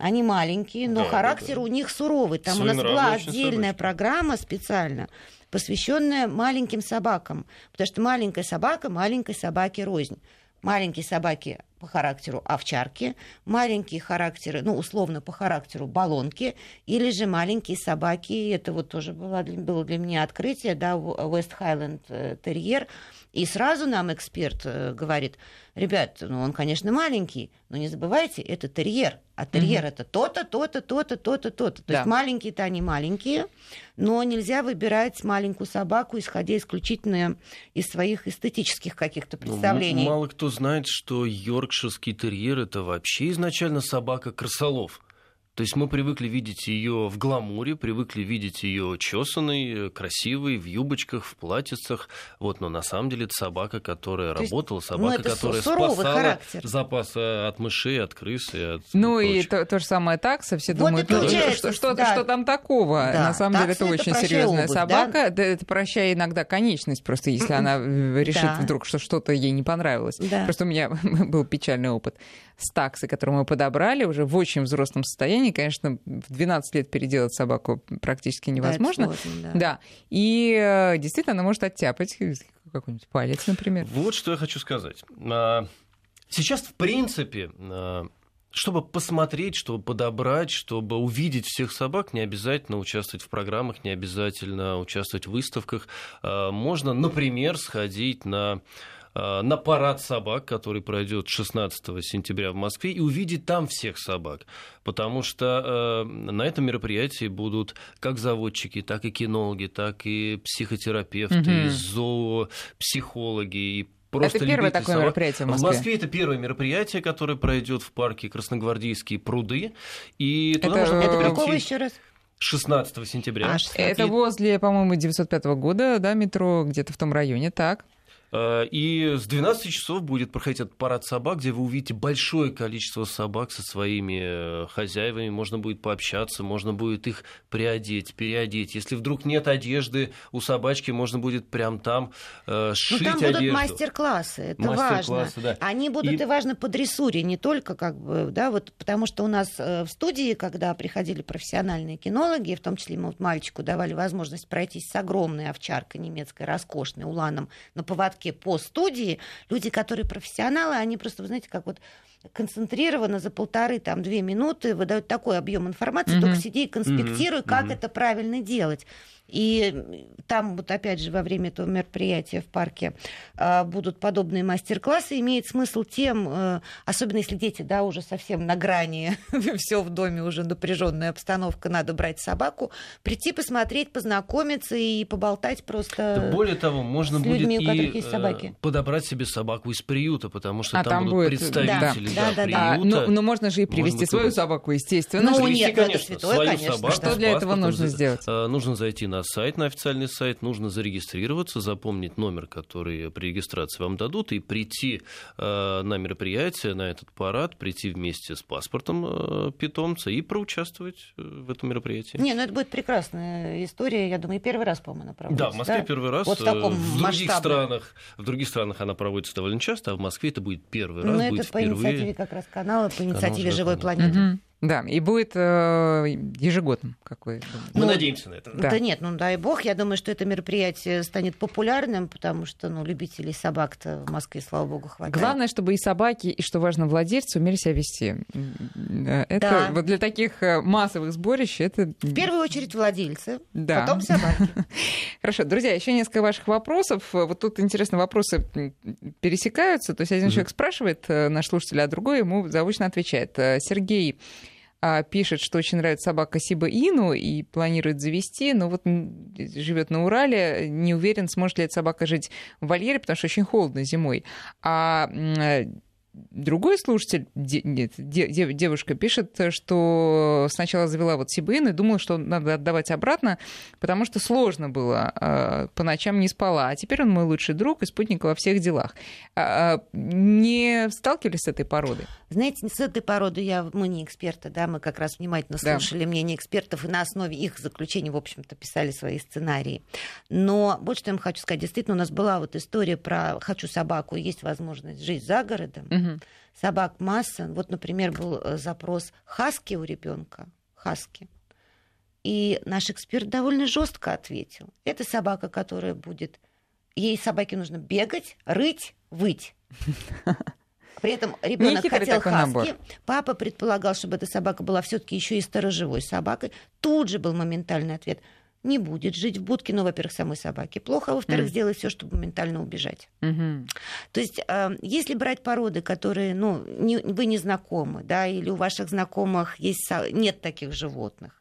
Speaker 2: Они маленькие, но
Speaker 3: Да, да,
Speaker 2: характер
Speaker 3: да.
Speaker 2: у них суровый. Там у нас была отдельная
Speaker 3: собачки.
Speaker 2: программа специально, посвященная маленьким собакам. Потому что маленькая собака маленькой собаке рознь. Маленькие собаки по характеру овчарки, маленькие характеры, ну, условно, по характеру баллонки, или же маленькие собаки, это вот тоже было для, было для меня открытие, да, West Highland э, терьер, и сразу нам эксперт э, говорит, ребят, ну, он, конечно, маленький, но не забывайте, это терьер, а терьер это то-то, то-то, то-то, то-то, то-то. То
Speaker 1: Да.
Speaker 2: есть маленькие-то они маленькие, но нельзя выбирать маленькую собаку, исходя исключительно из своих эстетических каких-то
Speaker 3: Ну,
Speaker 2: представлений.
Speaker 3: м- мало кто знает, что йоркширский терьер это вообще изначально собака крысолов. То есть мы привыкли видеть ее в гламуре, привыкли видеть ее чесанной, красивой, в юбочках, в платьицах. Вот, но на самом деле это собака, которая
Speaker 2: То есть,
Speaker 3: работала,
Speaker 2: ну,
Speaker 3: собака,
Speaker 2: су-
Speaker 3: которая спасала
Speaker 2: характер.
Speaker 3: запас э, от мышей, от крыс и от
Speaker 1: Ну и то, то же самое такса, все
Speaker 2: Вот
Speaker 1: думают, ну, что, что,
Speaker 2: да.
Speaker 1: что там такого?
Speaker 2: Да,
Speaker 1: На самом деле это
Speaker 2: такса это
Speaker 1: очень
Speaker 2: прощай
Speaker 1: серьезная
Speaker 2: обувь,
Speaker 1: собака, да? это прощая иногда конечность, просто если она э, решит
Speaker 2: Да.
Speaker 1: вдруг, что что-то ей не понравилось.
Speaker 2: Да.
Speaker 1: Просто у меня был печальный опыт с таксой, которую мы подобрали уже в очень взрослом состоянии. Конечно, в 12 лет переделать собаку практически
Speaker 2: Да,
Speaker 1: невозможно.
Speaker 2: сложно, да.
Speaker 1: Да. И э, действительно, она может оттяпать какой-нибудь палец, например.
Speaker 3: Вот что я хочу сказать. А, Сейчас, в принципе, а, чтобы посмотреть, чтобы подобрать, чтобы увидеть всех собак, не обязательно участвовать в программах, не обязательно участвовать в выставках. А, Можно, например, сходить на э, на парад собак, который пройдет 16 сентября в Москве, и увидеть там всех собак. Потому что э, на этом мероприятии будут как заводчики, так и кинологи, так и психотерапевты, угу. и зоопсихологи, и
Speaker 1: просто это первое такое собак. мероприятие в Москве.
Speaker 3: В Москве это первое мероприятие, которое пройдет в парке Красногвардейские пруды. И
Speaker 2: это, туда можно это какого еще раз?
Speaker 3: 16 сентября. А, 16.
Speaker 1: Это возле, по-моему, 905 года, да, метро, где-то в том районе, так?
Speaker 3: Э, и с 12 часов будет проходить этот парад собак, где вы увидите большое количество собак со своими э, хозяевами. Можно будет пообщаться, можно будет их приодеть, переодеть. Если вдруг нет одежды у собачки, можно будет прям там э, сшить
Speaker 2: ну, там
Speaker 3: одежду.
Speaker 2: будут мастер-классы, это мастер важно. Да. Они будут и... и важны по дрессуре, не только как бы, да, вот потому что у нас в студии, когда приходили профессиональные кинологи, в том числе мы вот мальчику давали возможность пройтись с огромной овчаркой немецкой, роскошной, уланом на поводке площадке по студии люди, которые профессионалы, они просто, вы знаете, как вот концентрированно за полторы, там, две минуты выдают такой объем информации, mm-hmm. только сиди и конспектируй, mm-hmm. как mm-hmm. это правильно делать. И там вот опять же во время этого мероприятия в парке а, будут подобные мастер-классы. Имеет смысл тем, э, особенно если дети, да, уже совсем на грани, все в доме уже напряженная обстановка, надо брать собаку, прийти посмотреть, познакомиться и поболтать просто.
Speaker 3: более того, можно с людьми, будет у которых и есть собаки. Э, подобрать себе собаку из приюта, потому что а там, там будут будет... представители да, да, да.
Speaker 1: А, ну, ну, можно же и привести свою собаку, естественно.
Speaker 2: Ну, нет, конечно, это святое, свою конечно. Собаку,
Speaker 1: что для этого нужно сделать?
Speaker 3: Э, нужно зайти на сайт, на официальный сайт, нужно зарегистрироваться, запомнить номер, который при регистрации вам дадут, и прийти э, на мероприятие, на этот парад, прийти вместе с паспортом э, питомца и проучаствовать э, в этом мероприятии.
Speaker 2: Не, ну это будет прекрасная история, я думаю, первый раз, по-моему, она проводится.
Speaker 3: Да, в Москве
Speaker 2: да?
Speaker 3: первый раз.
Speaker 2: Вот в, таком
Speaker 3: в других странах, в других странах она проводится довольно часто, а в Москве это будет первый раз. Но
Speaker 2: ну,
Speaker 3: будет впервые.
Speaker 2: Как раз канала, по инициативе Живой планеты.
Speaker 1: Да, и будет э, ежегодным, как вы
Speaker 3: думаете? Мы ну, надеемся на это.
Speaker 2: Да. да нет, ну дай бог, я думаю, что это мероприятие станет популярным, потому что ну, любителей собак-то в Москве, слава богу, хватает.
Speaker 1: Главное, чтобы и собаки, и, что важно, владельцы умели себя вести. Это да. вот для таких э, массовых сборищ это...
Speaker 2: В первую очередь владельцы, да. потом собаки.
Speaker 1: Хорошо, друзья, еще несколько ваших вопросов. Вот тут интересно, вопросы пересекаются. То есть один человек спрашивает, э, наш слушатель, а другой ему заочно отвечает. Сергей пишет, что очень нравится собака Сиба Ину и планирует завести, но вот живет на Урале, не уверен, сможет ли эта собака жить в вольере, потому что очень холодно зимой. А другой слушатель, де, нет, де, девушка пишет, что сначала завела вот Сибин и думала, что надо отдавать обратно, потому что сложно было, э, по ночам не спала. А теперь он мой лучший друг и спутник во всех делах. А, не сталкивались с этой породой?
Speaker 2: Знаете, с этой породой я, мы не эксперты, да, мы как раз внимательно слушали да. мнение экспертов и на основе их заключений, в общем-то, писали свои сценарии. Но вот что я вам хочу сказать. Действительно, у нас была вот история про «хочу собаку», есть возможность жить за городом. Угу. Собак масса. Вот, например, был э, запрос хаски у ребенка. Хаски. И наш эксперт довольно жестко ответил. Это собака, которая будет... Ей собаке нужно бегать, рыть, выть. При этом ребенок хотел хаски. Набор. Папа предполагал, чтобы эта собака была все-таки еще и сторожевой собакой. Тут же был моментальный ответ не будет жить в будке, ну, во-первых, самой собаки плохо, а во-вторых, mm. сделает все, чтобы моментально убежать. Mm-hmm. То есть, э, если брать породы, которые, ну, не, вы не знакомы, да, или у ваших знакомых есть, нет таких животных,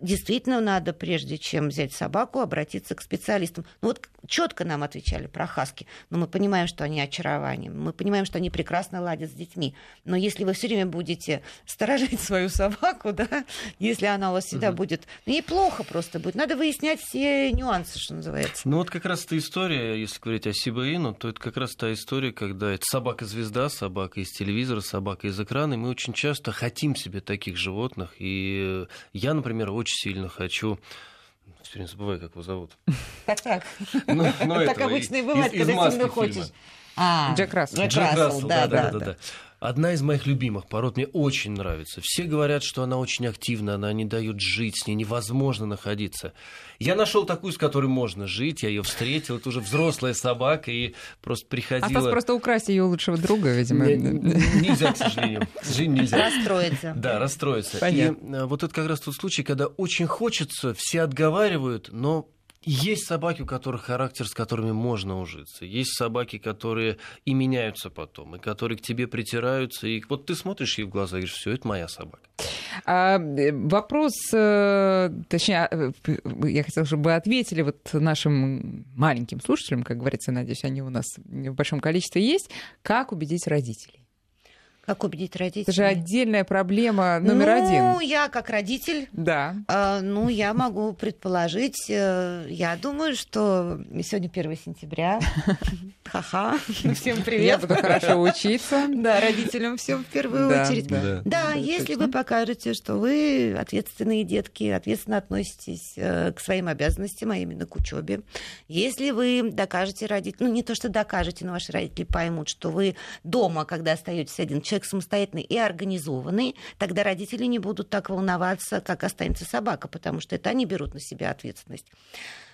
Speaker 2: действительно надо, прежде чем взять собаку, обратиться к специалистам. Ну вот четко нам отвечали про хаски, но мы понимаем, что они очарование, мы понимаем, что они прекрасно ладят с детьми. Но если вы все время будете сторожить свою собаку, да, если она у вас всегда угу. будет, ну, ей плохо просто будет. Надо выяснять все нюансы, что называется.
Speaker 3: Ну вот как раз эта история, если говорить о Сибаину, то это как раз та история, когда это собака-звезда, собака из телевизора, собака из экрана, и мы очень часто хотим себе таких животных. И я, например, очень очень сильно хочу все время забываю, как его зовут.
Speaker 2: Так, так. Ну, ну, так обычно и бывает, когда сильно хочешь.
Speaker 1: А, Джек Рассел.
Speaker 3: Джек Рассел, да, да, да. Одна из моих любимых пород мне очень нравится. Все говорят, что она очень активна, она не дает жить, с ней невозможно находиться. Я нашел такую, с которой можно жить, я ее встретил, это уже взрослая собака, и просто приходила...
Speaker 1: А просто украсть ее лучшего друга, видимо.
Speaker 3: Нельзя, к сожалению. К сожалению, нельзя.
Speaker 2: Расстроиться.
Speaker 3: Да, расстроиться. Понятно. И э, вот это как раз тот случай, когда очень хочется, все отговаривают, но Есть собаки, у которых характер, с которыми можно ужиться. Есть собаки, которые и меняются потом, и которые к тебе притираются. И вот ты смотришь ей в глаза и говоришь, все, это моя собака.
Speaker 1: А, э, вопрос, э, точнее, э, я хотела, чтобы вы ответили вот нашим маленьким слушателям, как говорится, надеюсь, они у нас в большом количестве есть, как убедить родителей?
Speaker 2: Как убедить родителей?
Speaker 1: Это же отдельная проблема номер
Speaker 2: ну,
Speaker 1: один.
Speaker 2: Ну, я как родитель,
Speaker 1: да.
Speaker 2: э, ну, я могу предположить, э, я думаю, что сегодня 1 сентября. Ха-ха. Всем привет.
Speaker 1: Я буду хорошо учиться.
Speaker 2: Да, родителям всем в первую очередь.
Speaker 1: да.
Speaker 2: Да, если вы покажете, что вы ответственные детки, ответственно относитесь э, к своим обязанностям, а именно к учебе, если вы докажете родителям, ну не то, что докажете, но ваши родители поймут, что вы дома, когда остаетесь один человек самостоятельный и организованный, тогда родители не будут так волноваться, как останется собака, потому что это они берут на себя ответственность.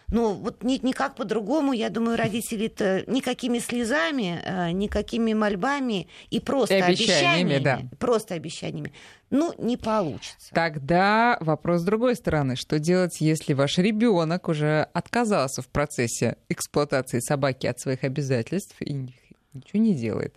Speaker 2: Ну, вот ни, никак по-другому, я думаю, родители-то никакими слезами, э, никакими мольбами и просто
Speaker 1: И обещаниями,
Speaker 2: обещаниями,
Speaker 1: да.
Speaker 2: просто обещаниями, ну, не получится.
Speaker 1: Тогда вопрос с другой стороны. Что делать, если ваш ребенок уже отказался в процессе эксплуатации собаки от своих обязательств и ничего не делает?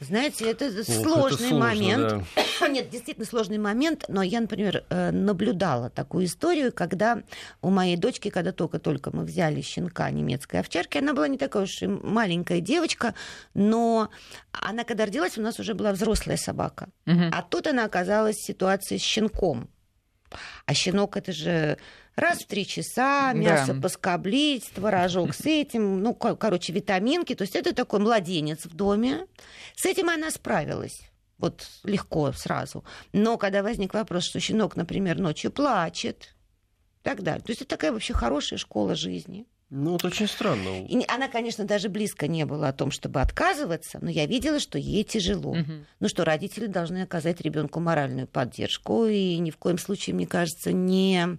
Speaker 2: Знаете, это
Speaker 3: Ох,
Speaker 2: сложный
Speaker 3: это сложно,
Speaker 2: момент.
Speaker 3: да.
Speaker 2: Нет, действительно сложный момент, но я, например, э, наблюдала такую историю, когда у моей дочки, когда только-только мы взяли щенка немецкой овчарки, она была не такая уж и маленькая девочка, но она, когда родилась, у нас уже была взрослая собака.
Speaker 1: Мгм.
Speaker 2: А тут она оказалась в ситуации с щенком. А щенок это же раз в три часа, мясо
Speaker 1: Да.
Speaker 2: поскоблить, творожок с этим, ну, ко- короче, витаминки. То есть это такой младенец в доме. С этим она справилась. Вот легко сразу. Но когда возник вопрос, что щенок, например, ночью плачет, так далее. То есть это такая вообще хорошая школа жизни.
Speaker 3: Ну, вот очень странно.
Speaker 2: И она, конечно, даже близко не была о том, чтобы отказываться, но я видела, что ей тяжело.
Speaker 1: Мгм.
Speaker 2: Ну что, родители должны оказать ребенку моральную поддержку и ни в коем случае, мне кажется, не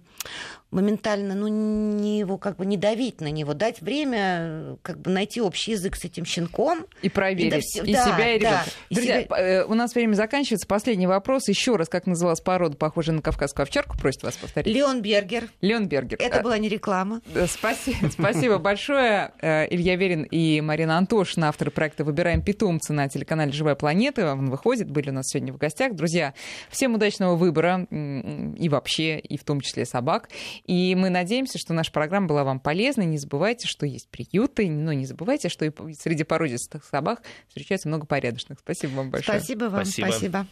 Speaker 2: моментально, ну, не его как бы не давить на него, дать время как бы найти общий язык с этим щенком.
Speaker 1: И проверить
Speaker 2: И
Speaker 1: и,
Speaker 2: да все- да,
Speaker 1: себя, и
Speaker 2: да,
Speaker 1: ребенка.
Speaker 2: и
Speaker 1: Друзья,
Speaker 2: себя-
Speaker 1: п- э, у нас время заканчивается. Последний вопрос. Еще раз, как называлась порода, похожая на кавказскую овчарку, просит вас повторить.
Speaker 2: Леон Бергер.
Speaker 1: Леон Бергер.
Speaker 2: Это
Speaker 1: Э,
Speaker 2: была не реклама.
Speaker 1: Да, Спасибо, спасибо большое. Э, Илья Верин и Марина Антошина, авторы проекта «Выбираем питомца» на телеканале «Живая планета». Он выходит, были у нас сегодня в гостях. Друзья, всем удачного выбора и вообще, и в том числе собак. И мы надеемся, что наша программа была вам полезна. Не забывайте, что есть приюты, но не забывайте, что и среди породистых собак встречается много порядочных. Спасибо вам большое.
Speaker 2: Спасибо вам.
Speaker 3: Спасибо.
Speaker 2: Спасибо.